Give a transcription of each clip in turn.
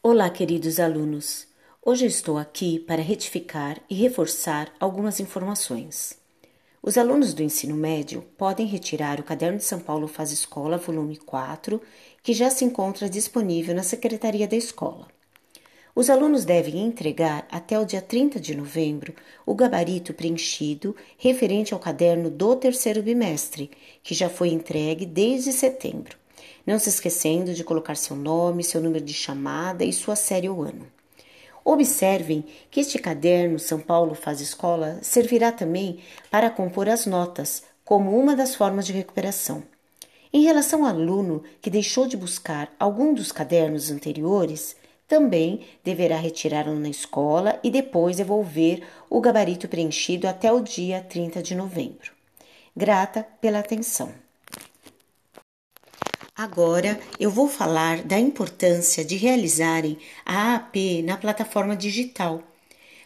Olá, queridos alunos. Hoje estou aqui para retificar e reforçar algumas informações. Os alunos do ensino médio podem retirar o Caderno de São Paulo Faz Escola, volume 4, que já se encontra disponível na secretaria da escola. Os alunos devem entregar até o dia 30 de novembro o gabarito preenchido referente ao caderno do terceiro bimestre, que já foi entregue desde setembro não se esquecendo de colocar seu nome, seu número de chamada e sua série ou ano. Observem que este caderno São Paulo Faz Escola servirá também para compor as notas, como uma das formas de recuperação. Em relação ao aluno que deixou de buscar algum dos cadernos anteriores, também deverá retirá-lo na escola e depois devolver o gabarito preenchido até o dia 30 de novembro. Grata pela atenção. Agora eu vou falar da importância de realizarem a AAP na plataforma digital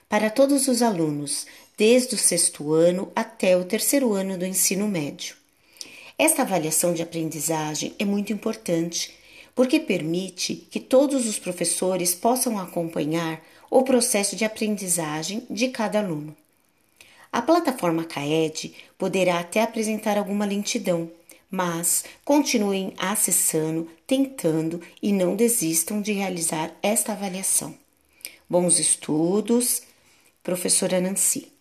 para todos os alunos, desde o sexto ano até o terceiro ano do ensino médio. Esta avaliação de aprendizagem é muito importante porque permite que todos os professores possam acompanhar o processo de aprendizagem de cada aluno. A plataforma CAED poderá até apresentar alguma lentidão mas continuem acessando, tentando e não desistam de realizar esta avaliação. Bons estudos, professora Nancy.